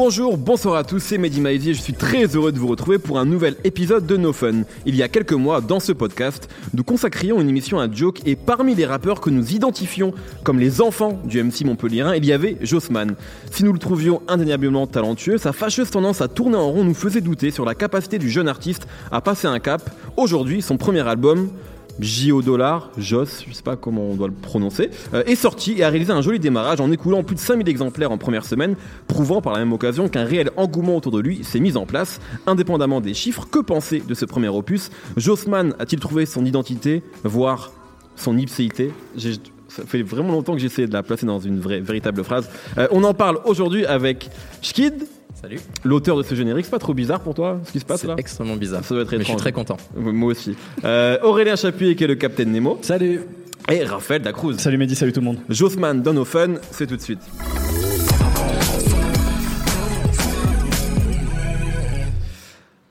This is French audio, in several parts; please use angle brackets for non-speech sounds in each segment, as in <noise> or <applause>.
Bonjour, bonsoir à tous, c'est Mehdi Maizy et je suis très heureux de vous retrouver pour un nouvel épisode de No Fun. Il y a quelques mois, dans ce podcast, nous consacrions une émission à Joke et parmi les rappeurs que nous identifions comme les enfants du MC Montpellierin, il y avait Jossman. Si nous le trouvions indéniablement talentueux, sa fâcheuse tendance à tourner en rond nous faisait douter sur la capacité du jeune artiste à passer un cap. Aujourd'hui, son premier album, J.O. Dollar, Joss, je sais pas comment on doit le prononcer, euh, est sorti et a réalisé un joli démarrage en écoulant plus de 5000 exemplaires en première semaine, prouvant par la même occasion qu'un réel engouement autour de lui s'est mis en place, indépendamment des chiffres. Que penser de ce premier opus? Jossman a-t-il trouvé son identité, voire son ipséité? Ça fait vraiment longtemps que j'essaie de la placer dans une vraie, véritable phrase. Euh, on en parle aujourd'hui avec Schkid, Salut. L'auteur de ce générique, c'est pas trop bizarre pour toi ce qui se passe là C'est extrêmement bizarre. Ça doit être Mais je suis étrange. très content. Moi aussi. Euh, Aurélien Chapuis qui est le Capitaine Nemo. Salut Et Raphaël Dacruz. Salut Mehdi, salut tout le monde. Nos fun, c'est tout de suite.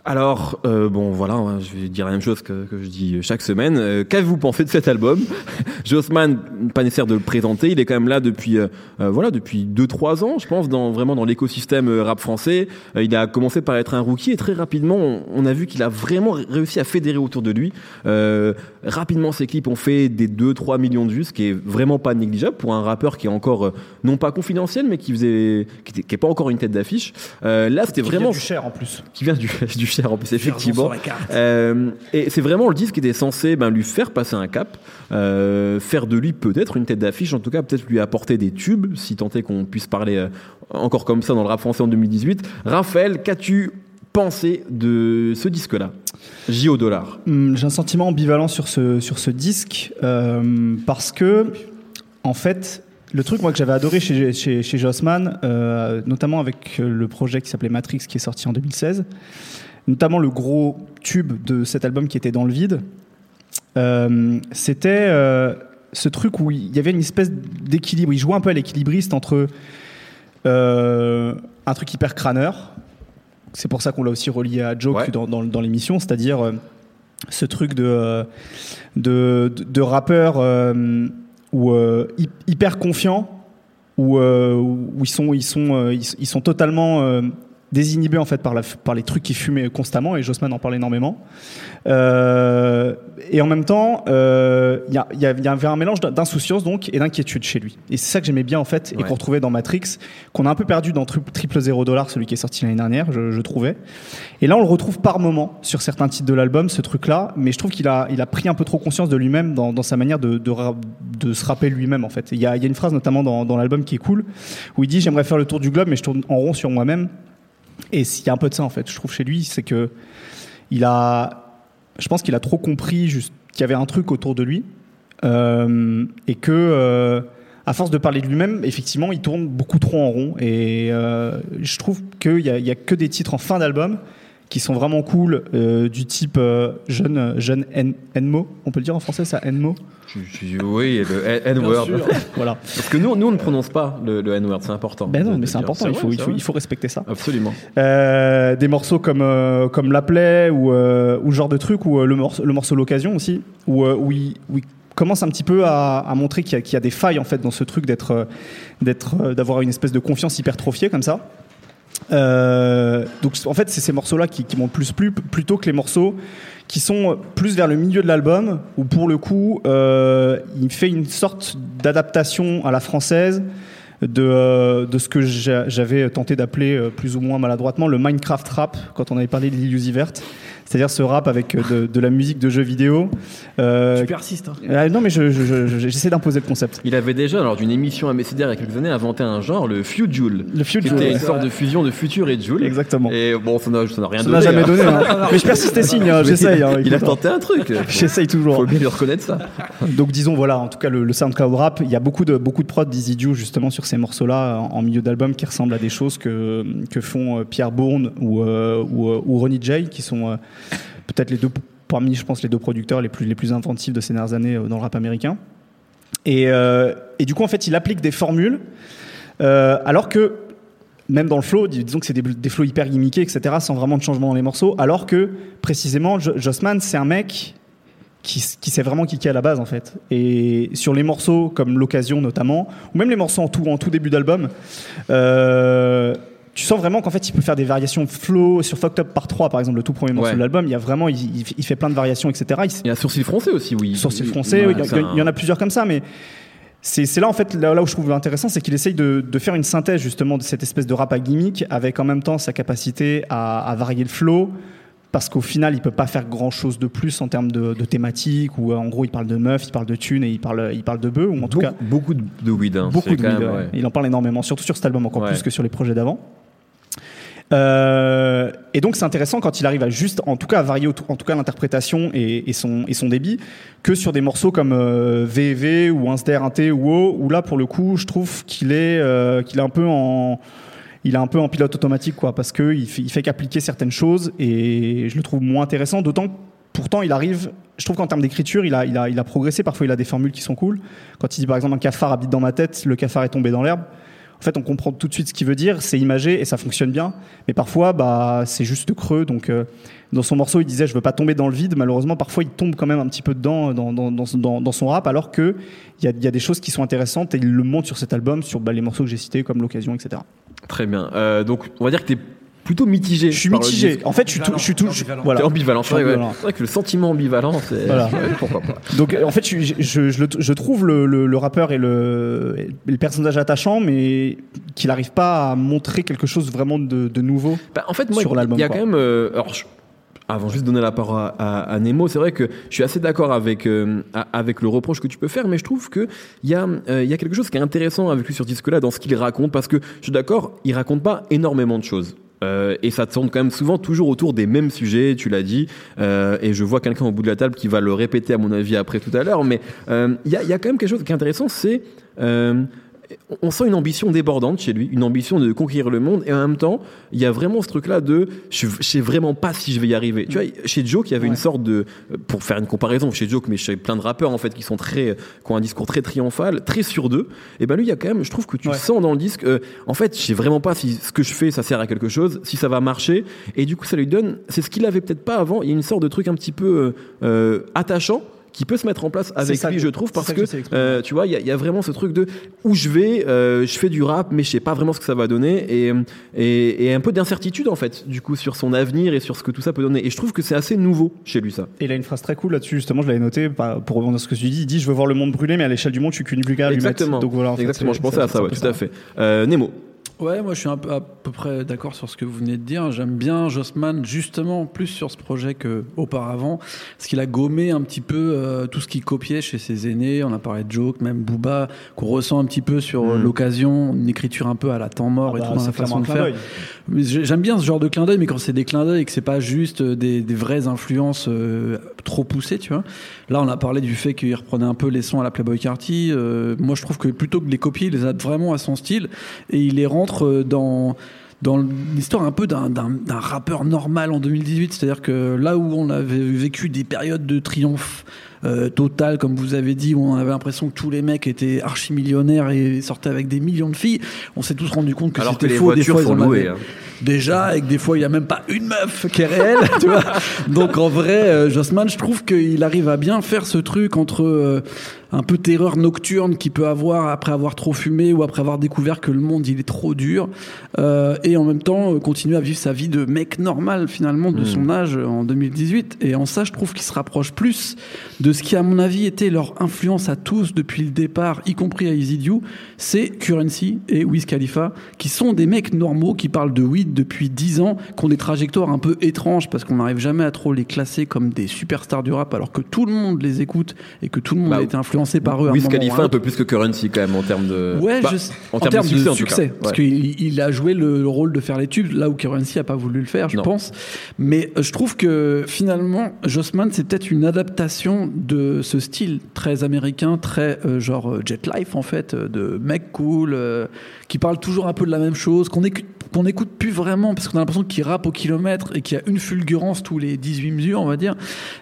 Alors, euh, bon, voilà, hein, je vais dire la même chose que, que je dis chaque semaine. Euh, Qu'avez-vous pensé de cet album? <laughs> Jossman, pas nécessaire de le présenter, il est quand même là depuis, euh, euh, voilà, depuis 2-3 ans, je pense, dans, vraiment dans l'écosystème euh, rap français. Euh, il a commencé par être un rookie et très rapidement, on, on a vu qu'il a vraiment réussi à fédérer autour de lui. Euh, rapidement, ses clips ont fait des 2-3 millions de vues, ce qui est vraiment pas négligeable pour un rappeur qui est encore, euh, non pas confidentiel, mais qui faisait, qui, était- qui est pas encore une tête d'affiche. Euh, là, c'était vraiment du cher en plus. qui vient du, <laughs> du cher en plus effectivement. Euh, et c'est vraiment le disque qui était censé ben, lui faire passer un cap euh, faire de lui peut-être une tête d'affiche en tout cas peut-être lui apporter des tubes si tant est qu'on puisse parler euh, encore comme ça dans le rap français en 2018 Raphaël qu'as-tu pensé de ce disque là J au dollar. Hum, J'ai un sentiment ambivalent sur ce, sur ce disque euh, parce que, en fait, le truc moi que j'avais adoré chez, chez, chez Jossman, euh, notamment avec le projet qui s'appelait Matrix qui est sorti en 2016, notamment le gros tube de cet album qui était dans le vide, euh, c'était euh, ce truc où il y avait une espèce d'équilibre. Il jouait un peu à l'équilibriste entre euh, un truc hyper crâneur. C'est pour ça qu'on l'a aussi relié à Joke Ouais. dans, dans, dans l'émission, c'est-à-dire ce truc de, de, de, de rappeur où, hyper confiant, où, où ils, sont, ils, sont, ils sont totalement euh, désinhibés en fait, par, la, par les trucs qui fumaient constamment, et Jossman en parle énormément. Euh, et en même temps, euh, il y, a- il y y avait un mélange d'insouciance donc et d'inquiétude chez lui. Et c'est ça que j'aimais bien en fait, et Ouais. qu'on retrouvait dans Matrix, qu'on a un peu perdu dans Tri- Triple Zéro Dollar, celui qui est sorti l'année dernière, je, je trouvais. Et là, on le retrouve par moment sur certains titres de l'album, ce truc-là, mais je trouve qu'il a, il a pris un peu trop conscience de lui-même dans, dans sa manière de, de, ra- de se rappeler lui-même en fait. Il y a, il y a une phrase notamment dans, dans l'album qui est cool, où il dit J'aimerais faire le tour du globe, mais je tourne en rond sur moi-même. Et il y a un peu de ça en fait, je trouve chez lui, c'est que il a, je pense qu'il a trop compris qu'il y avait un truc autour de lui euh, et que euh, à force de parler de lui-même, effectivement, il tourne beaucoup trop en rond. Et euh, je trouve qu'il y, y a que des titres en fin d'album qui sont vraiment cool, euh, du type euh, jeune, jeune N- Enmo. On peut le dire en français, ça Enmo. Oui le N-word <laughs> Voilà. parce que nous, nous on ne prononce pas le, le N-word c'est important Ben non, mais c'est important. Il faut, vrai, il c'est faut, vrai. il faut respecter ça. absolument Euh, des morceaux comme euh, comme la plaie ou euh, ou genre de truc ou euh, le morceau le morceau l'occasion aussi où euh, où il, où il commence un petit peu à, à montrer qu'il y, y a des failles en fait dans ce truc d'être euh, d'être euh, d'avoir une espèce de confiance hypertrophiée comme ça. Euh, donc en fait c'est ces morceaux là qui, qui m'ont plus plu plutôt que les morceaux qui sont plus vers le milieu de l'album où pour le coup euh, il fait une sorte d'adaptation à la française de, euh, de ce que j'a- j'avais tenté d'appeler euh, plus ou moins maladroitement le Minecraft rap quand on avait parlé de Lil Uzi Vert. C'est-à-dire ce rap avec euh, de, de la musique de jeux vidéo. Euh, Tu persistes. Hein. euh, non mais je- je- je- je- j'essaie d'imposer le concept. il avait déjà lors d'une émission à Messidère il y a quelques années inventé un genre le Fujoule Le qui future. était une sorte de fusion de futur et de Joule Exactement. Et bon, ça n'a ça n'a rien Ça donné. n'a jamais hein. donné. hein. <laughs> Mais je persiste et signe, hein, j'essaye. hein, Il a tenté un truc. <laughs> J'essaye Faut toujours. bien lui reconnaître ça. Donc disons voilà, en tout cas le, le SoundCloud rap, il y a beaucoup de beaucoup de prods d'Easy Jew justement sur ces morceaux-là en, en milieu d'album qui ressemblent à des choses que que font euh, Pierre Bourne ou euh, ou, ou Ronnie J qui sont euh, peut-être les deux parmi je pense les deux producteurs les plus les plus inventifs de ces dernières années euh, dans le rap américain. Et euh, et du coup en fait il applique des formules euh, alors que même dans le flow, dis- disons que c'est des, des flows hyper gimmickés, etc., sans vraiment de changement dans les morceaux, alors que précisément, Jo- Jossman, c'est un mec qui, qui s'est vraiment kické à la base, en fait. Et sur les morceaux, comme L'Occasion notamment, ou même les morceaux en tout, en tout début d'album, sens vraiment qu'en fait il peut faire des variations flow sur Fucked Up par 3 par exemple le tout premier morceau Ouais. de l'album il y a vraiment il, il- il fait plein de variations etc il, Il y a Sourcil français aussi, oui. sourcil Oui, français ouais, il, y un- en a plusieurs comme ça mais c'est c'est là en fait là, là où je trouve intéressant c'est qu'il essaye de, de faire une synthèse justement de cette espèce de rap à gimmick avec en même temps sa capacité à, à varier le flow parce qu'au final il peut pas faire grand chose de plus en termes de, de thématique ou euh, en gros il parle de meufs il parle de thunes et il parle il parle de bœufs ou en tout beaucoup, cas beaucoup de, de weed. hein. Beaucoup de weed, même, ouais. ouais. Il en parle énormément, surtout sur cet album, encore Ouais. plus que sur les projets d'avant. Euh, et donc c'est intéressant quand il arrive à juste, en tout cas à varier en tout cas l'interprétation et, son, et son débit, que sur des morceaux comme euh, VV ou Inster, Inté ou O, où là pour le coup je trouve qu'il est, euh, qu'il est un peu en il est un peu en pilote automatique quoi parce que il fait, il fait qu'appliquer certaines choses et je le trouve moins intéressant d'autant que pourtant il arrive je trouve qu'en termes d'écriture il a, il, a, il a progressé. Parfois il a des formules qui sont cool. Quand il dit par exemple un cafard habite dans ma tête le cafard est tombé dans l'herbe en fait on comprend tout de suite ce qu'il veut dire c'est imagé et ça fonctionne bien. Mais parfois bah c'est juste creux. Donc euh, dans son morceau il disait je veux pas tomber dans le vide. Malheureusement parfois il tombe quand même un petit peu dedans dans, dans, dans, dans- dans son rap alors que il y a, y a des choses qui sont intéressantes et il le montre sur cet album sur bah, les morceaux que j'ai cités comme l'occasion etc Très bien. Euh, donc, on va dire que t'es plutôt mitigé. je suis mitigé en fait je suis tout, je suis tout voilà ambivalent. C'est vrai, que le sentiment ambivalent, c'est. Voilà. <laughs> ouais, pourquoi pas. Donc en fait, je, je, je trouve le, le- le rappeur et le, et le personnage attachant, mais qu'il n'arrive pas à montrer quelque chose vraiment de, de nouveau. Bah, en fait, moi, Sur il y a quoi. quand même. euh, alors, je- avant juste de donner la parole à, à- à Nemo, c'est vrai que je suis assez d'accord avec euh, avec le reproche que tu peux faire, mais je trouve que il y a euh, il y a quelque chose qui est intéressant avec lui sur ce disque-là dans ce qu'il raconte, parce que je suis d'accord, il raconte pas énormément de choses. Euh, et ça tourne quand même souvent toujours autour des mêmes sujets, tu l'as dit, euh, et je vois quelqu'un au bout de la table qui va le répéter à mon avis après tout à l'heure, mais euh, il y, a, y a quand même quelque chose qui est intéressant, c'est euh, on sent une ambition débordante chez lui, une ambition de conquérir le monde, et en même temps, il y a vraiment ce truc-là de je, je sais vraiment pas si je vais y arriver. Tu vois, chez Joke, il y avait une sorte de, pour faire une comparaison chez Joke, mais chez plein de rappeurs en fait qui sont très, qui ont un discours très triomphal, très sur d'eux. Et ben lui, il y a quand même, je trouve que tu Ouais. sens dans le disque, euh, en fait, je sais vraiment pas si ce que je fais ça sert à quelque chose, si ça va marcher, et du coup, ça lui donne, c'est ce qu'il avait peut-être pas avant. Il y a une sorte de truc un petit peu euh, euh, attachant qui peut se mettre en place avec que- lui, je trouve, parce que euh, tu vois, il y, y a vraiment ce truc de où je vais, euh, je fais du rap, mais je sais pas vraiment ce que ça va donner, et, et, et un peu d'incertitude en fait, du coup, sur son avenir et sur ce que tout ça peut donner. Et je trouve que c'est assez nouveau chez lui, ça. Et il a une phrase très cool là-dessus, justement, je l'avais noté bah, pour rebondir sur ce que tu dis. Il dit Je veux voir le monde brûler, mais à l'échelle du monde, je suis qu'une vulgaire. Exactement. Donc voilà, en fait, Exactement. Je pensais à ça, ouais, tout à fait. Euh, Nemo. Ouais, moi je suis un peu, à peu près d'accord sur ce que vous venez de dire. J'aime bien Jossman justement plus sur ce projet que auparavant, parce qu'il a gommé un petit peu euh, tout ce qu'il copiait chez ses aînés. On a parlé de Joke, même Booba, qu'on ressent un petit peu sur euh, Mm. l'occasion, une écriture un peu à la temps mort Ah et bah, tout dans la c'est façon de faire. J'aime bien ce genre de clin d'œil, mais quand c'est des clins d'œil et que c'est pas juste euh, des, des vraies influences euh, trop poussées, tu vois. Là, on a parlé du fait qu'il reprenait un peu les sons à la Playboy Carty. Euh, moi, je trouve que plutôt que de les copier, il les adapte vraiment à son style et il les rentre euh, dans dans l'histoire un peu d'un- d'un d'un rappeur normal en 2018. C'est-à-dire que là où on avait vécu des périodes de triomphe euh, total, comme vous avez dit, où on avait l'impression que tous les mecs étaient archi millionnaires et sortaient avec des millions de filles, on s'est tous rendu compte que Alors que c'était les faux. Des fois, ils en hein. déjà et que des fois il y a même pas une meuf qui est réelle <laughs> tu vois donc en vrai euh, Jossman je trouve qu'il arrive à bien faire ce truc entre euh, un peu terreur nocturne qu'il peut avoir après avoir trop fumé ou après avoir découvert que le monde il est trop dur euh, et en même temps euh, continuer à vivre sa vie de mec normal finalement de Mm. son âge en 2018 et en ça je trouve qu'il se rapproche plus de ce qui à mon avis était leur influence à tous depuis le départ y compris à Eazy-Due c'est Currency et Wiz Khalifa qui sont des mecs normaux qui parlent de weed depuis 10 ans qui ont des trajectoires un peu étranges parce qu'on n'arrive jamais à trop les classer comme des superstars du rap alors que tout le monde les écoute et que tout le monde Bah, a été influencé par eux Wiz Khalifa un peu plus que Currency quand même en termes de. Ouais, Bah, je- en, en, termes, de succès, parce qu'il il a joué le, le rôle de faire les tubes, là où Currency a pas voulu le faire, je Non. pense. Mais euh, je trouve que finalement, Jossman, c'est peut-être une adaptation de ce style très américain, très euh, genre euh, jet life en fait, euh, de mec cool, qui parle toujours un peu de la même chose, qu'on écoute, qu'on écoute plus vraiment, parce qu'on a l'impression qu'il rappe au kilomètre et qu'il y a une fulgurance tous les 18 mesures, on va dire.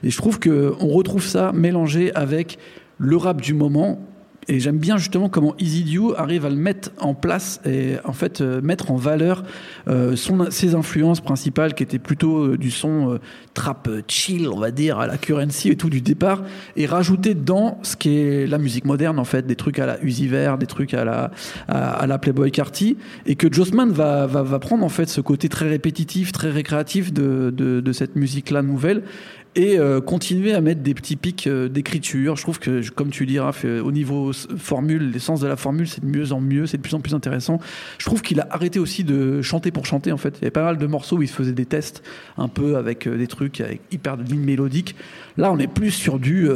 Et je trouve que on retrouve ça mélangé avec le rap du moment Et j'aime bien justement comment Easy arrive à le mettre en place et en fait euh, mettre en valeur euh, ses influences principales qui étaient plutôt euh, du son trap chill, on va dire, à la currency et tout du départ, et rajouter dans ce qui est la musique moderne en fait, des trucs à la Uzi des trucs à la, à, la Playboy Carty, et que Jossman va, va, va, prendre en fait ce côté très répétitif, très récréatif de, de, de cette musique-là nouvelle et euh, continuer à mettre des petits pics euh, d'écriture. Je trouve que, comme tu diras, au niveau formule, l'essence de la formule, c'est de mieux en mieux, c'est de plus en plus intéressant. Je trouve qu'il a arrêté aussi de chanter pour chanter, en fait. Il y avait pas mal de morceaux où il se faisait des tests, un peu avec euh, des trucs avec hyper de lignes mélodiques. Là, on est plus sur du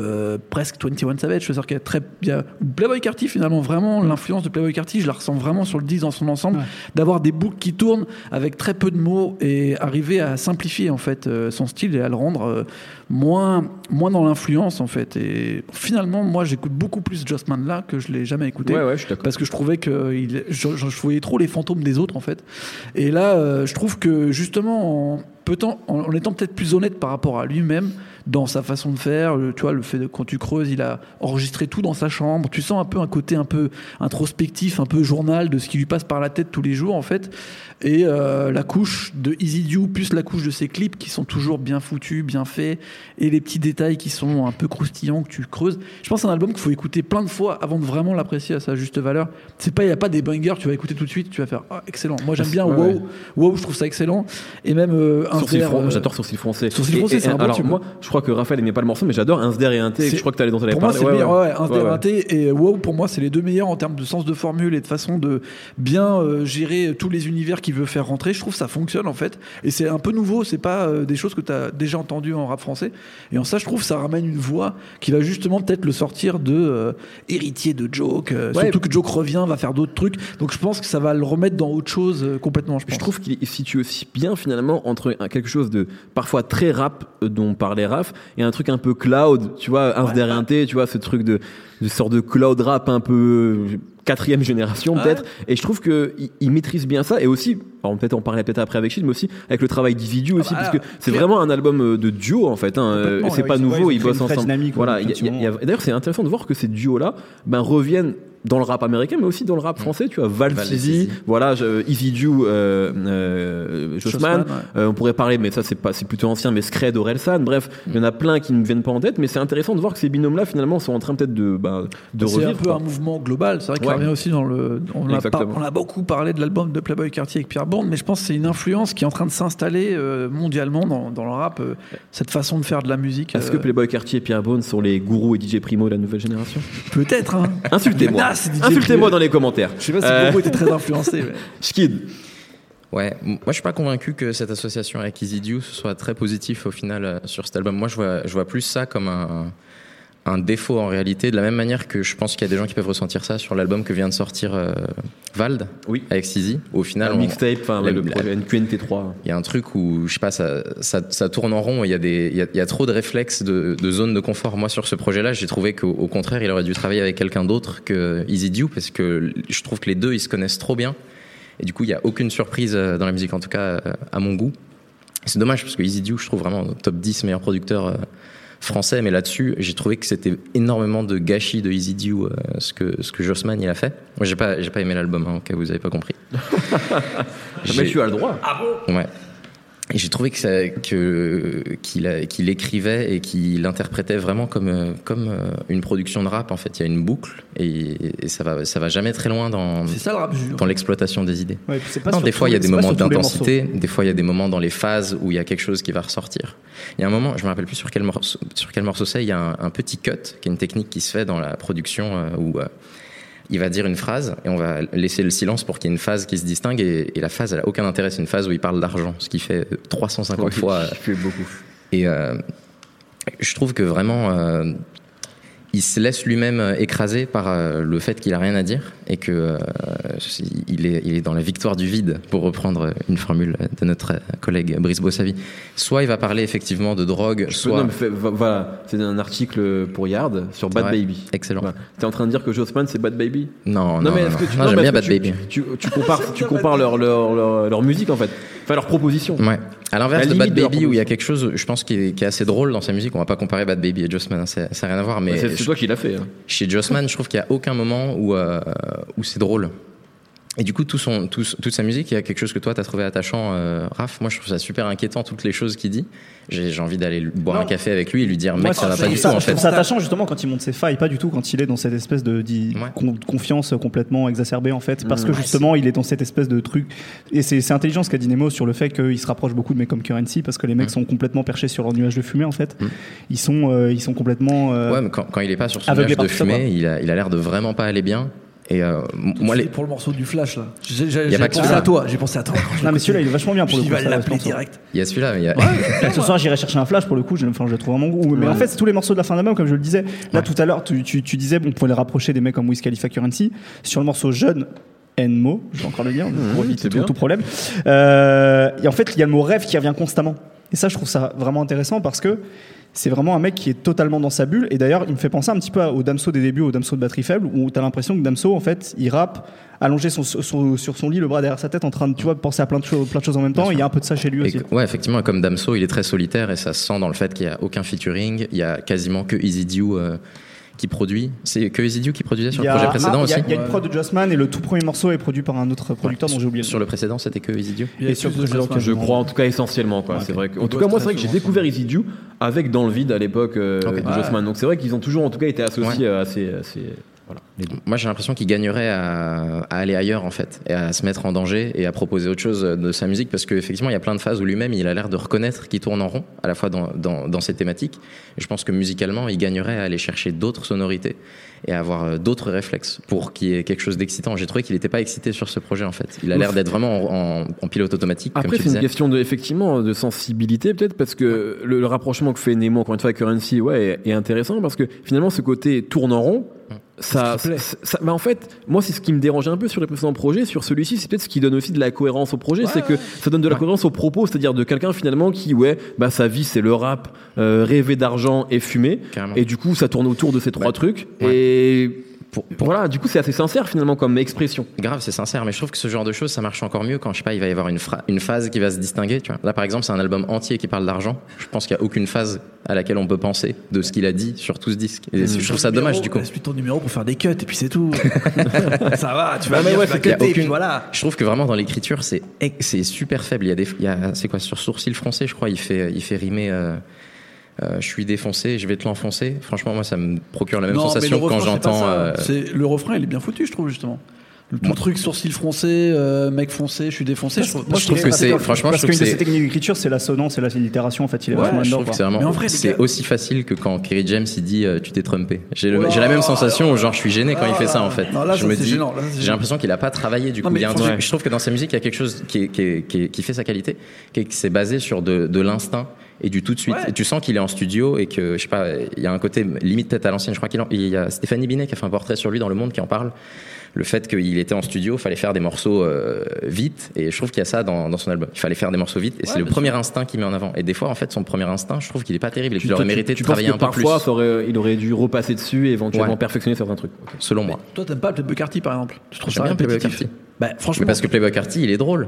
presque 21 Savage. Je veux dire qu'il y a très. bien Playboy Carty, finalement, vraiment, l'influence de Playboy Carty, je la ressens vraiment sur le disque dans son ensemble. D'avoir des boucles qui tournent avec très peu de mots et arriver à simplifier, en fait, son style et à le rendre moins, moins dans l'influence en fait. Et finalement, moi, j'écoute beaucoup plus Justman là que je l'ai jamais écouté. parce que je trouvais que il, je, voyais trop les fantômes des autres en fait. Et là, euh, je trouve que justement, en, en étant peut-être plus honnête par rapport à lui-même, dans sa façon de faire. Tu vois, le fait de quand tu creuses, il a enregistré tout dans sa chambre. Tu sens un peu un côté un peu introspectif, un peu journal de ce qui lui passe par la tête tous les jours en fait. Et euh, la couche de Easy Dew plus la couche de ses clips qui sont toujours bien foutus, bien faits, et les petits détails qui sont un peu croustillants que tu creuses. Je pense que c'est un album qu'il faut écouter plein de fois avant de vraiment l'apprécier à sa juste valeur. C'est pas, il y a pas des bangers, tu vas écouter tout de suite, tu vas faire ah, excellent. Moi j'aime bien wow, wow, je trouve ça excellent. Et même euh, euh j'adore Sourcil français. Sourcil français, c'est un alors, moi, je crois que Raphaël aimait pas le morceau, mais j'adore Insder et Inté. Je crois que tu allais dans Pour moi, c'est meilleur. Ouais, Insder et Inté et Wow, pour moi, c'est les deux meilleurs en termes de sens de formule et de façon de bien euh, gérer tous les univers qu'il veut faire rentrer. Je trouve que ça fonctionne en fait. Et c'est un peu nouveau. C'est pas euh, des choses que tu as déjà entendues en rap français. Et en ça, je trouve, ça ramène une voix qui va justement peut-être le sortir de euh, héritier de Joke. Surtout que Joke revient, va faire d'autres trucs. Donc je pense que ça va le remettre dans autre chose complètement. Je, je trouve qu'il situe aussi bien finalement entre quelque chose de parfois très rap dont parlait Raph et un truc un peu cloud, tu vois, un ouais. tu vois, ce truc de, de sorte de cloud rap un peu quatrième génération peut-être. Et je trouve que il, maîtrise bien ça et aussi, peut-être on parlait peut-être après avec Shield, mais aussi avec le travail d'Ividu aussi, ah bah, parce que c'est vraiment un album euh, de duo en fait. Hein, c'est pas nouveau, ils bossent ensemble. Voilà. D'ailleurs, c'est intéressant de voir que ces duos là, ben reviennent dans le rap américain, mais aussi dans le rap mm. français. Tu vois, Val, voilà, Easy Dew, euh, euh, Jossman. Euh, on pourrait parler, mais ça c'est pas, c'est plutôt ancien, mais Scred, Orelsan. Bref, il y en a plein qui ne viennent pas en tête, mais c'est intéressant de voir que ces binômes-là finalement sont en train peut-être de, bah, de C'est un peu un mouvement global. C'est vrai qu'il revient aussi dans le. On a, on a, beaucoup parlé de l'album de Playboy Cartier avec Pierre Bond, mais je pense que c'est une influence qui est en train de s'installer euh, mondialement dans, dans, le rap. Cette façon de faire de la musique. Est-ce que Playboy Cartier et Pierre Bond sont les gourous et DJ Primo de la nouvelle génération? Peut-être. Hein. Insultez-moi. Insultez-moi dans les commentaires. Je sais pas si euh... était très influencé. Mais... <laughs> Skid. Ouais, moi je suis pas convaincu que cette association avec Easy Dew soit très positif au final euh, sur cet album. Moi je vois, je vois plus ça comme un, un défaut en réalité, de la même manière que je pense qu'il y a des gens qui peuvent ressentir ça sur l'album que vient de sortir euh, Vald oui. avec Sizi. Au final, un mixtape, enfin, le projet NQNT3. Il y a un truc où je sais pas, ça, ça, ça tourne en rond. Il y a des, il y a, il y a trop de réflexes de, de zone de confort. Moi, sur ce projet-là, j'ai trouvé qu'au contraire, il aurait dû travailler avec quelqu'un d'autre que Easy Dew parce que je trouve que les deux, ils se connaissent trop bien. Et du coup, il y a aucune surprise euh, dans la musique, en tout cas euh, à mon goût. C'est dommage parce que Easy Dew, je trouve vraiment top 10 meilleurs producteurs français, mais là-dessus, j'ai trouvé que c'était énormément de gâchis de Easy Dew, euh, ce que ce que Jossman il a fait. Moi, j'ai pas j'ai pas aimé l'album, hein, au cas où vous avez pas compris. <laughs> mais tu as le droit. Ah bon? Ouais. Et j'ai trouvé que que qu'il qu'il écrivait et qu'il interprétait vraiment comme comme euh, une production de rap. En fait, il y a une boucle et, et ça va ça va jamais très loin dans ça, le rap, dans l'exploitation des idées. Ouais, non, des fois il y a des moments d'intensité, des fois il y a des moments dans les phases où il y a quelque chose qui va ressortir. Il y a un moment, je me rappelle plus sur quel morceau sur quel morceau c'est, il y a un, un, petit cut qui est une technique qui se fait dans la production euh, où euh, il va dire une phrase et on va laisser le silence pour qu'il y ait une phase qui se distingue et, la phase elle a aucun intérêt. C'est une phase où il parle d'argent ce qui fait 350 fois beaucoup. et euh, je trouve que vraiment euh, il se laisse lui-même euh, écraser par euh, le fait qu'il a rien à dire et que euh, il, est, il est dans la victoire du vide, pour reprendre une formule de notre collègue Brice Bossavi. Soit il va parler effectivement de drogue, soit. voilà, c'est un article pour Yard sur Bad Baby. Excellent. Voilà. T'es en train de dire que Jossman c'est Bad Baby? Non, non, mais est-ce que tu j'aime bien Bad Baby. Tu, tu, compares, tu compares <laughs> leur, leur, leur, leur, musique en fait, enfin leur proposition. Ouais. À l'inverse de Bad de Baby, où il y a quelque chose, je pense, qui est, qui est assez drôle dans sa musique. On va pas comparer Bad Baby et Jossman, hein, ça n'a rien à voir. Mais C'est c'est toi qui l'as fait. hein. chez Jossman, je trouve qu'il y a aucun moment où, euh, où c'est drôle. Et du coup, tout son, tout- toute sa musique, il y a quelque chose que toi, t'as trouvé attachant, euh, Raph? Moi, je trouve ça super inquiétant, toutes les choses qu'il dit. J'ai envie d'aller boire Non. un café avec lui et lui dire, mec, Moi, ça va pas du ça, tout, en je trouve fait. ça attachant justement quand il monte ses failles, pas du tout quand il est dans cette espèce de, d'i- Ouais. con- confiance complètement exacerbée en fait, parce Mmh. que justement il est dans cette espèce de truc. Et c'est intelligent ce qu'a dit Nemo sur le fait qu'il se rapproche beaucoup de mecs comme Currency, parce que les mecs Mmh. sont complètement perchés sur leur nuage de fumée en fait. Mmh. Ils sont, euh, ils sont complètement. euh, Ouais, mais quand, quand il est pas sur son nuage de ça, fumée, il a l'air de vraiment pas aller bien. Et euh, m- moi, les, pour le morceau du Flash là. J'ai j'ai- Y a j'ai pas que pensé à toi. J'ai pensé à toi. Non mais celui-là il est vachement bien pour le coup. vais ça, l'appeler direct. il y a celui-là, mais il y a, Là, <laughs> ce soir, j'irai chercher un flash pour le coup. Je, enfin, je le trouve vraiment goût. Mais en fait, c'est tous les morceaux de la fin d'album, comme je le disais. Là, Ouais. tout à l'heure, tu, tu, tu disais, bon, on pouvait les rapprocher des mecs comme Wiz Khalifa Currency. Sur le morceau Jeune, N-Mo, je vais encore le dire, pour éviter tout, bien. tout problème. Euh, et en fait, il y a le mot rêve qui revient constamment. Et ça, je trouve ça vraiment intéressant parce que c'est vraiment un mec qui est totalement dans sa bulle. Et d'ailleurs, il me fait penser un petit peu au Damso des débuts, au Damso de batterie faible, où tu as l'impression que Damso, en fait, il rappe allongé son- son- sur son lit, le bras derrière sa tête, en train de tu vois, penser à plein de, choses, plein de choses en même temps. il y a un peu de ça chez lui Et aussi. ouais, effectivement, comme Damso, il est très solitaire et ça se sent dans le fait qu'il n'y a aucun featuring. Il y a quasiment que Easy Dew euh, qui produit. C'est que Easy Dew qui produisait sur le projet précédent ah, il y a- aussi. Il y a une prod de Jossman et le tout premier morceau est produit par un autre producteur dont j'ai oublié. le Sur le précédent, c'était que a Et sur le de précédent. Je crois en tout cas essentiellement c'est vrai. en tout cas moi c'est vrai que j'ai découvert Easy Dew avec dans le vide à l'époque euh, de. Jossman. Donc c'est vrai qu'ils ont toujours en tout cas été associés à ces, à ces- voilà. les deux. Moi, j'ai l'impression qu'il gagnerait à, à aller ailleurs, en fait, et à se mettre en danger et à proposer autre chose de sa musique, parce qu'effectivement, il y a plein de phases où lui-même, il a l'air de reconnaître qu'il tourne en rond, à la fois dans, dans, dans ses thématiques. Et je pense que musicalement, il gagnerait à aller chercher d'autres sonorités et à avoir euh, d'autres réflexes pour qu'il y ait quelque chose d'excitant. J'ai trouvé qu'il n'était pas excité sur ce projet, en fait. Il a l'air d'être vraiment en, en- en pilote automatique, Après, c'est une question de, effectivement, de sensibilité, peut-être, parce que le, le rapprochement que fait Nemo, encore une fois, avec Currency, ouais, est, est intéressant, parce que finalement, ce côté tourne en rond, ça, ça, ça- bah, en fait, moi, c'est ce qui me dérangeait un peu sur les précédents projets. Sur celui-ci, c'est peut-être ce qui donne aussi de la cohérence au projet, c'est que ça donne de la Ouais. cohérence au propos, c'est-à-dire de quelqu'un finalement qui, ouais, bah, sa vie, c'est le rap, euh, rêver d'argent et fumer. Carrément. Et du coup, ça tourne autour de ces trois Ouais. trucs. Ouais. Et Pour- pour- voilà, du coup, c'est assez sincère finalement comme expression. Grave, c'est sincère, mais je trouve que ce genre de choses, ça marche encore mieux quand, je sais pas, il va y avoir une, phase qui va se distinguer, tu vois. Là, par exemple, c'est un album entier qui parle d'argent. Je pense qu'il n'y a aucune phase à laquelle on peut penser de ce qu'il a dit sur tout ce disque. Et je trouve ça dommage, du coup. Laisse-lui ton numéro pour faire des cuts et puis c'est tout. <laughs> ça va, tu vas ouais, puis aucune- voilà. Je trouve que vraiment dans l'écriture, c'est super faible. Il y a des, il y a, c'est quoi, sur sourcil français, je crois, il fait, il fait rimer, euh, euh, je suis défoncé, je vais te l'enfoncer. Franchement, moi, ça me procure la même Non, sensation quand j'entends. ça. euh, C'est- le refrain, il est bien foutu, je trouve justement. Le tout truc sourcil froncé, euh, mec foncé, je suis défoncé. Je trouve, Moi, je trouve que c'est, franchement, je Parce trouve qu'une que de ses c'est, techniques d'écriture, c'est l'assonance et la littération. En fait, il est Ouais, vachement je dedans. trouve que quoi. c'est vraiment, Mais en vrai, les c'est gars- aussi facile que quand Kerry James il dit euh, tu t'es trompé. J'ai, Oh la même sensation, genre je suis gêné quand il fait ça en fait. Non, là, je ça, me c'est dis, j'ai l'impression qu'il a pas travaillé du coup. Non, mais Il y a un franchement- truc- je trouve que dans sa musique il y a quelque chose qui, est- qui, est- qui, est- qui fait sa qualité, qui, est- basé sur de, de l'instinct et du tout de suite. Ouais. Et tu sens qu'il est en studio et que je sais pas, il y a un côté limite tête à l'ancienne. Je crois qu'il en- il y a Stéphanie Binet qui a fait un portrait sur lui dans Le Monde qui en parle. Le fait qu'il était en studio, fallait faire des morceaux euh, vite, et je trouve qu'il y a ça dans, dans son album. Il fallait faire des morceaux vite, et c'est le premier instinct qu'il met en avant. Et des fois, en fait, son premier instinct, je trouve qu'il est pas terrible et qu'il aurait mérité tu de penses travailler que un peu plus, parfois, ça aurait- il aurait dû repasser dessus et éventuellement Ouais. perfectionner certains trucs. Ok. selon moi. Toi, t'aimes pas Playboy Carty par exemple? Tu trouves ça bien Playboy Carty. Bah, franchement. Mais parce que Playboy Carty, il est drôle.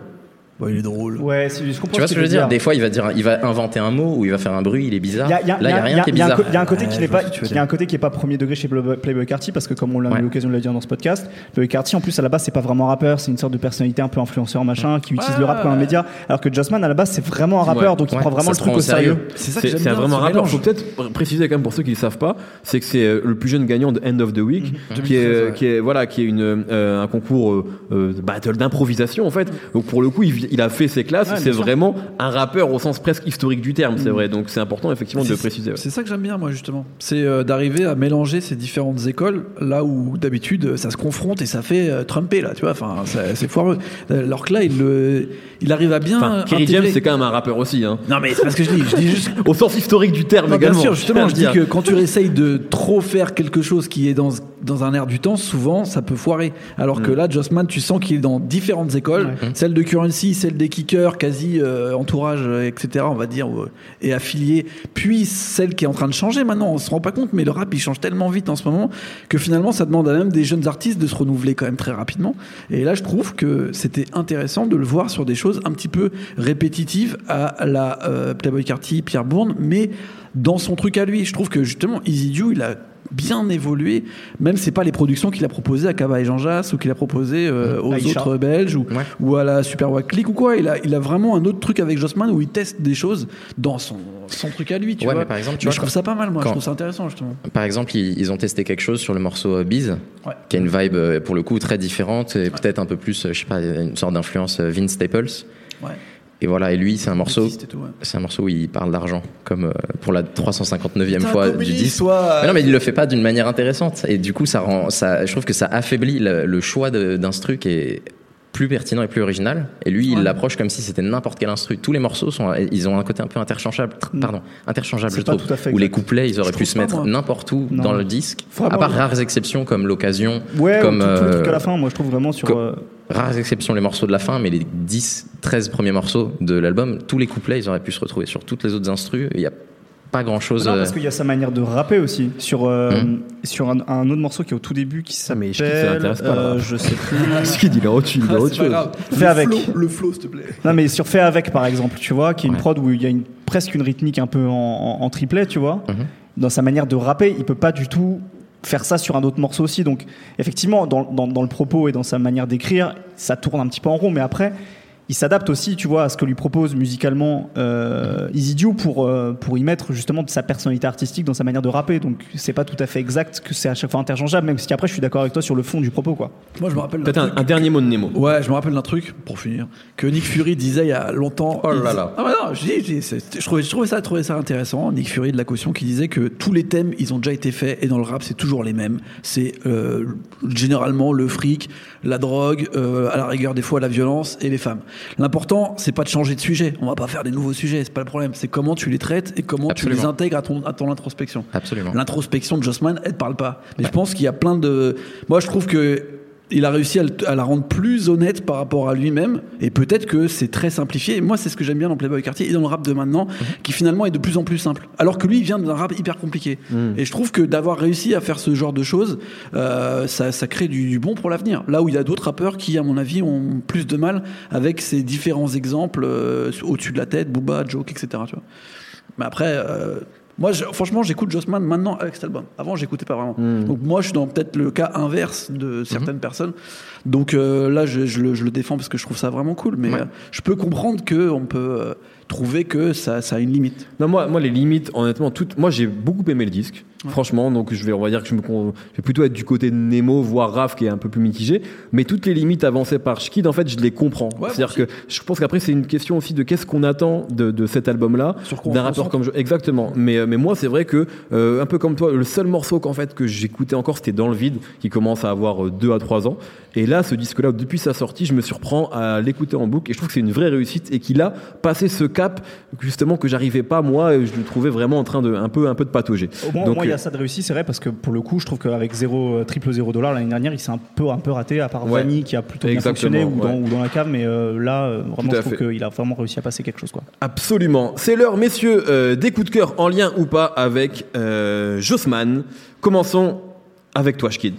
Ouais, il est drôle. Ouais, c'est- je comprends Tu vois ce que je veux dire? Des fois, il va dire, il va inventer un mot ou il va faire un bruit, il est bizarre. Y a, y a- Là, il y a rien qui est a un bizarre. Il y a un côté qui Ouais, n'est pas, il y a un côté qui est pas premier degré chez Playboy Carty parce que comme on l'a Ouais. eu l'occasion de le dire dans ce podcast, Playboy Carty en plus à la base c'est pas vraiment un rappeur, c'est une sorte de personnalité un peu influenceur machin qui utilise le rap comme un média, alors que Jossman à la base c'est vraiment un rappeur Ouais. donc il Ouais, prend vraiment le truc au sérieux. C'est ça que C'est un vraiment ce rappeur. Faut peut-être préciser quand même pour ceux qui ne savent pas, c'est que c'est euh, le plus jeune gagnant de End of the Week, qui est, 2013, ouais. qui est voilà, qui est une un concours euh, euh, battle d'improvisation en fait. Donc pour le coup, il, il a fait ses classes. Ouais, c'est vraiment un rappeur au sens presque historique du terme, c'est vrai. Donc c'est important effectivement de préciser. ouais. C'est ça que j'aime bien, moi, justement. C'est euh, d'arriver à mélanger ces différentes écoles, là où d'habitude ça se confronte et ça fait euh, trumper, là, tu vois. Enfin, c'est foireux. Alors que là, il, le- il arrive à bien. Enfin, Kerry James, c'est quand même un rappeur aussi, hein. Non, mais c'est pas ce que je dis. Je dis juste. <laughs> Au sens historique du terme Non, bien également. sûr, justement, je dis que quand tu essayes de trop faire quelque chose qui est dans dans un air du temps, souvent ça peut foirer. Alors que là, Jossman, tu sens qu'il est dans différentes écoles, celle de Currency, celle des kickers, quasi euh, entourage, euh, etc. On va dire euh, et affilié, puis celle qui est en train de changer maintenant. On se rend pas compte, mais le rap il change tellement vite en ce moment que finalement ça demande à même des jeunes artistes de se renouveler quand même très rapidement. Et là, je trouve que c'était intéressant de le voir sur des choses un petit peu répétitives à la euh, Playboy Carty, Pierre Bourne, mais dans son truc à lui. Je trouve que justement, Easy Jew, il a bien évolué, même c'est pas les productions qu'il a proposées à Cava et Jean Jass ou qu'il a proposé euh, aux Aïcha. autres Belges ou, Ouais. ou à la Super Wack Click ou quoi. Il a, il a vraiment un autre truc avec Jossman où il teste des choses dans son, son truc à lui, tu Ouais, vois. mais par exemple, tu Mais vois, je trouve ça pas mal, moi. Je trouve ça intéressant, justement. Par exemple, ils, ils ont testé quelque chose sur le morceau euh, Bees, Ouais. qui a une vibe euh, pour le coup très différente et peut-être un peu plus, je sais pas, une sorte d'influence Vince Staples. Ouais. Et voilà, et lui, c'est un morceau, et ouais. c'est un morceau où il parle d'argent, comme euh, pour la 359e Putain, fois du disque. toi, Mais non, mais il le fait pas d'une manière intéressante. Et du coup, ça rend, ça, je trouve que ça affaiblit le, le choix d'instru qui est plus pertinent et plus original. Et lui, Ouais. il l'approche comme si c'était n'importe quel instru. Tous les morceaux sont, ils ont un côté un peu interchangeable, tr- pardon, interchangeable, je trouve. tout à fait où les couplets, ils auraient Je pu se mettre n'importe où Non. dans le disque. Vraiment, à part ouais. rares exceptions comme l'occasion, Ouais, comme tout, tout le euh, truc à la fin, moi je trouve vraiment sur. euh, rares exceptions les morceaux de la fin, mais les 10, 13 premiers morceaux de l'album, tous les couplets, ils auraient pu se retrouver sur toutes les autres instrus. Il y a pas grand chose. Non, parce qu'il y a sa manière de rapper aussi sur euh, Hmm. sur un, un autre morceau qui est au tout début qui Ah, mais je s'appelle euh, là. je sais plus <laughs> Ce qu'il dit, il est au-dessus, il Ah, pas grave. Fais le avec. Flow, le flow, s'il te plaît. non mais sur fait avec par exemple tu vois qui est une Ouais. prod où il y a une presque une rythmique un peu en, en, en triplet tu vois Mhm. dans sa manière de rapper il peut pas du tout faire ça sur un autre morceau aussi donc effectivement dans, dans, dans le propos et dans sa manière d'écrire ça tourne un petit peu en rond mais après il s'adapte aussi, tu vois, à ce que lui propose musicalement euh, Easy Dew pour, euh, pour y mettre justement de sa personnalité artistique dans sa manière de rapper. Donc c'est pas tout à fait exact que c'est à chaque fois interchangeable, même si après je suis d'accord avec toi sur le fond du propos, quoi. Moi, je me rappelle. Peut-être un, dernier mot de Nemo. Ouais, je me rappelle d'un truc, pour finir, que Nick Fury disait il y a longtemps. Oh là là. Ah bah non, je, dis- je dis- c'est- je trouvais, je trouvais ça, je trouvais ça intéressant. Nick Fury de la caution qui disait que tous les thèmes, ils ont déjà été faits et dans le rap, c'est toujours les mêmes. C'est euh, généralement le fric, la drogue, euh, à la rigueur des fois la violence et les femmes. L'important, c'est pas de changer de sujet. On va pas faire des nouveaux sujets, c'est pas le problème. C'est comment tu les traites et comment tu les intègres à ton, à ton introspection. Absolument. L'introspection de Jossman, elle parle pas. Mais je pense qu'il y a plein de. Moi, je trouve que il a réussi à, le- à la rendre plus honnête par rapport à lui-même. Et peut-être que c'est très simplifié. Et moi, c'est ce que j'aime bien dans Playboy Cartier et dans le rap de maintenant, qui finalement est de plus en plus simple. Alors que lui, il vient d'un rap hyper compliqué. Et je trouve que d'avoir réussi à faire ce genre de choses, euh, ça, ça crée du, du bon pour l'avenir. Là où il y a d'autres rappeurs qui, à mon avis, ont plus de mal avec ces différents exemples euh, au-dessus de la tête, Booba, Joke, etc. Tu vois. Mais après, euh, moi, je- franchement, j'écoute Jossman maintenant avec cet album. Avant, j'écoutais pas vraiment. Donc moi, je suis dans peut-être le cas inverse de certaines personnes. Donc euh, là, je, je le, je le défends parce que je trouve ça vraiment cool. Mais Ouais. euh, je peux comprendre que on peut euh, trouver que ça, ça a une limite. Non, moi, moi, les limites, honnêtement, toutes. Moi, j'ai beaucoup aimé le disque. Franchement, donc je vais, on va dire que je me, con- je vais plutôt être du côté de Nemo, voire Raph, qui est un peu plus mitigé. Mais toutes les limites avancées par Schkid, en fait, je les comprends. C'est-à-dire que je pense qu'après, c'est une question aussi de qu'est-ce qu'on attend de, de cet album-là, d'un concentre. comme je. Exactement. Mais, euh, mais moi, c'est vrai que, euh, un peu comme toi, le seul morceau qu'en fait que j'écoutais encore, c'était Dans le vide, qui commence à avoir euh, deux à trois ans. Et là, ce disque-là, depuis sa sortie, je me surprends à l'écouter en boucle et je trouve que c'est une vraie réussite et qu'il a passé ce cap, justement, que j'arrivais pas, moi, et je le trouvais vraiment en train de, un peu, un peu de patauger. Au moins, au Donc, moins, il y euh, a ça de réussi, c'est vrai, parce que pour le coup, je trouve qu'avec 0, euh, triple 0 dollar l'année dernière, il s'est un peu, un peu raté, à part Ouais. Vanny qui a plutôt bien fonctionné ou, dans, ouais. ou dans la cave, mais euh, là, euh, vraiment, je trouve qu'il a vraiment réussi à passer quelque chose, quoi. Absolument. C'est l'heure, messieurs, euh, des coups de cœur en lien ou pas avec euh, Jossman. Commençons avec toi, Schkid.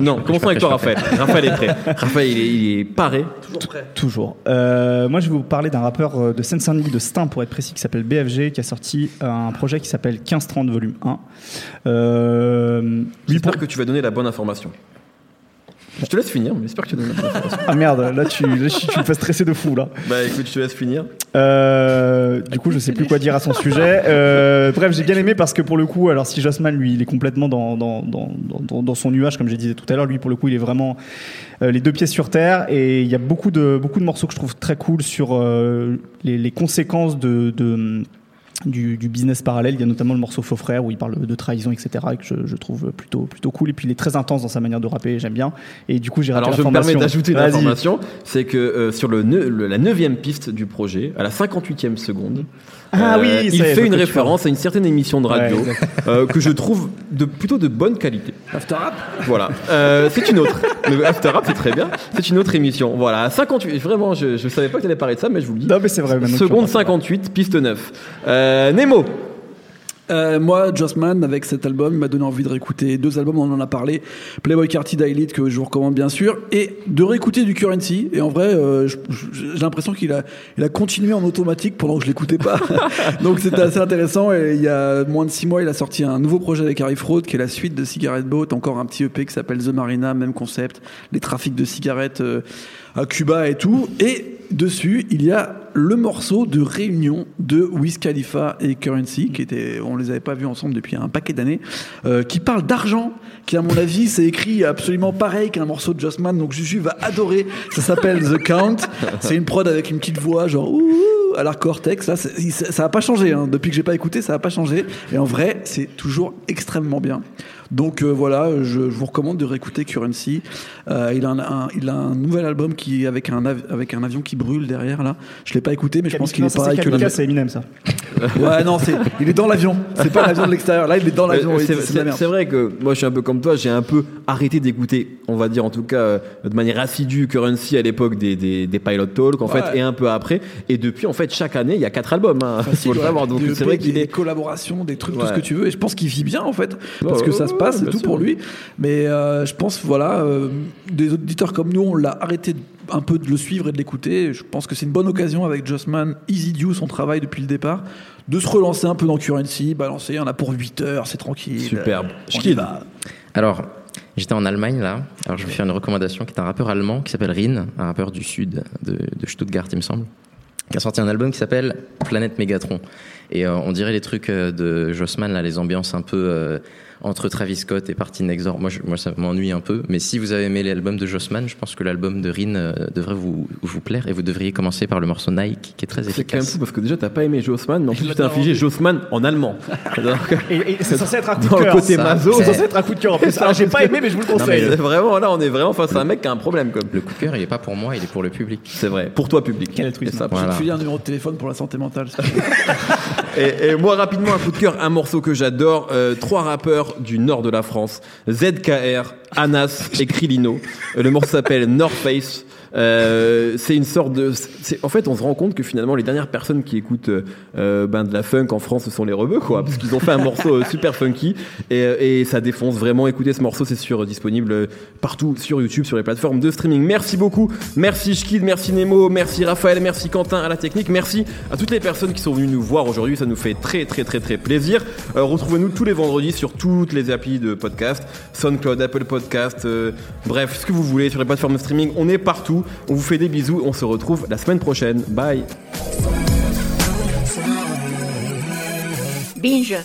Non, commençons avec toi, Raphaël. Raphaël est <laughs> prêt. Raphaël, il est, il est paré. Toujours prêt. Toujours. Euh, moi, je vais vous parler d'un rappeur euh, de Seine-Saint-Denis, de Stein pour être précis, qui s'appelle BFG, qui a sorti euh, un projet qui s'appelle 1530 volume 1. Euh, J'espère pour- que tu vas donner la bonne information. Je te laisse finir, mais j'espère que tu information. Ah merde, là tu, là, tu me fais stresser de fou là. Bah écoute, je te laisse finir. Euh, du coup, je sais plus quoi dire à son sujet. Euh, <laughs> bref, j'ai bien aimé parce que pour le coup, alors si Jossman, lui, il est complètement dans, dans, dans, dans, dans son nuage, comme je disais tout à l'heure, lui, pour le coup, il est vraiment euh, les deux pieds sur terre. Et il y a beaucoup de, beaucoup de morceaux que je trouve très cool sur euh, les, les conséquences de. de du, du business parallèle, il y a notamment le morceau Faux Frère où il parle de trahison, etc. et que je, je trouve plutôt, plutôt cool. Et puis il est très intense dans sa manière de rapper, j'aime bien. Et du coup, j'ai Alors je me permets d'ajouter une information, c'est que euh, sur le, ne- le- la neuvième piste du projet, à la 58e seconde, Ah euh, oui, il fait une référence à une certaine émission de radio Ouais, euh, que je trouve de plutôt de bonne qualité. After Rap? Voilà, Euh, c'est une autre. Le After Rap, c'est très bien. C'est une autre émission. Voilà, 58. Vraiment, je, je savais pas que tu allais parler de ça, mais je vous le dis. Non, mais c'est vrai. Seconde parles. 58, piste 9. Euh, Nemo. Euh, moi, Jossman, avec cet album, m'a donné envie de réécouter deux albums, on en a parlé. Playboy Carty Daily, que je vous recommande bien sûr, et de réécouter du Currency. Et en vrai, euh, j'ai l'impression qu'il a, il a continué en automatique pendant que je l'écoutais pas. <laughs> Donc c'était assez intéressant. Et il y a moins de six mois, il a sorti un nouveau projet avec Harry Fraud, qui est la suite de Cigarette Boat, encore un petit EP qui s'appelle The Marina, même concept, les trafics de cigarettes euh, à Cuba et tout. Et dessus, il y a le morceau de réunion de Wiz Khalifa et Currency, qui était, on les avait pas vus ensemble depuis un paquet d'années, euh, qui parle d'argent, qui à mon avis c'est écrit absolument pareil qu'un morceau de Jossman, donc Juju va adorer. Ça s'appelle The Count. C'est une prod avec une petite voix genre ouh à la Cortex. Là, ça ça a pas changé. hein. Depuis que j'ai pas écouté, ça a pas changé. Et en vrai, c'est toujours extrêmement bien. Donc euh, voilà, je, je vous recommande de réécouter Currency. Euh, il, a un, un- il a un nouvel album qui avec un av- avec un avion qui brûle derrière là. Je l'ai pas écouté, mais je pense qu'il est pareil que le. C'est Eminem, ça. Ouais, non, c'est il est dans l'avion. C'est pas l'avion de l'extérieur. Là, il est dans l'avion. Oui, c'est vrai que moi je suis un peu comme toi, j'ai un peu arrêté d'écouter, on va dire en tout cas euh, de manière assidue Currency à l'époque des, des, des Pilot Talk en Ouais. fait et un peu après et depuis en fait chaque année il y a quatre albums hein, faut le savoir donc Des c'est vrai EP, qu'il des est collaborations, des trucs, tout ce que tu veux. Et je pense qu'il vit bien en fait, parce que ça se c'est tout sûr. pour lui. Mais euh, je pense, voilà, euh, des auditeurs comme nous, on l'a arrêté un peu de le suivre et de l'écouter. Je pense que c'est une bonne occasion avec Jossman, Easy Dew, son travail depuis le départ, de se relancer un peu dans Currency, balancer. On a pour 8 heures, c'est tranquille. Superbe. Va. Alors, j'étais en Allemagne là. Alors, je vais faire une recommandation qui est un rappeur allemand qui s'appelle Rin, un rappeur du sud de, de Stuttgart, il me semble, qui a sorti un album qui s'appelle Planète Mégatron. Et euh, on dirait les trucs euh, de Jossman, là, les ambiances un peu euh, entre Travis Scott et Party Next Door. Moi, je- moi, ça m'ennuie un peu. Mais si vous avez aimé l'album de Jossman, je pense que l'album de Rin euh, devrait vous, vous plaire et vous devriez commencer par le morceau Nike, qui est très c'est quand même efficace. fou parce que déjà t'as pas aimé Jossman mais en plus tu t'es infligé Jossman en allemand <laughs> Et, et c'est <laughs> censé être un coup dans de le cœur. côté ça. maso C'est censé être un coup de cœur en plus. J'ai pas aimé, mais je vous le conseille. vraiment là on est vraiment face à un mec qui a un problème comme Le coup de cœur, il est pas pour moi, il est pour le public. c'est vrai pour toi public Quel altruisme. Je Voilà. te filer un numéro de téléphone pour la santé mentale. <laughs> Et, moi, rapidement, un coup de cœur, un morceau que j'adore. euh, trois rappeurs du nord de la France. ZKR, Anas et Krilino. Euh, le morceau s'appelle North Face. Euh, c'est une sorte de. En fait, on se rend compte que finalement, les dernières personnes qui écoutent euh, ben, de la funk en France, ce sont les rebeux, quoi, parce qu'ils ont fait un morceau euh, super funky et, euh, et ça défonce vraiment. Écoutez ce morceau, c'est sur disponible partout sur YouTube, sur les plateformes de streaming. Merci beaucoup, merci Schkid, merci Nemo, merci Raphaël, merci Quentin à la technique, merci à toutes les personnes qui sont venues nous voir aujourd'hui. Ça nous fait très très très très plaisir. Euh, Retrouvez-nous tous les vendredis sur toutes les applis de podcast, SoundCloud, Apple Podcast, bref, ce que vous voulez sur les plateformes de streaming. On est partout. On vous fait des bisous. On se retrouve la semaine prochaine. Bye. Binge.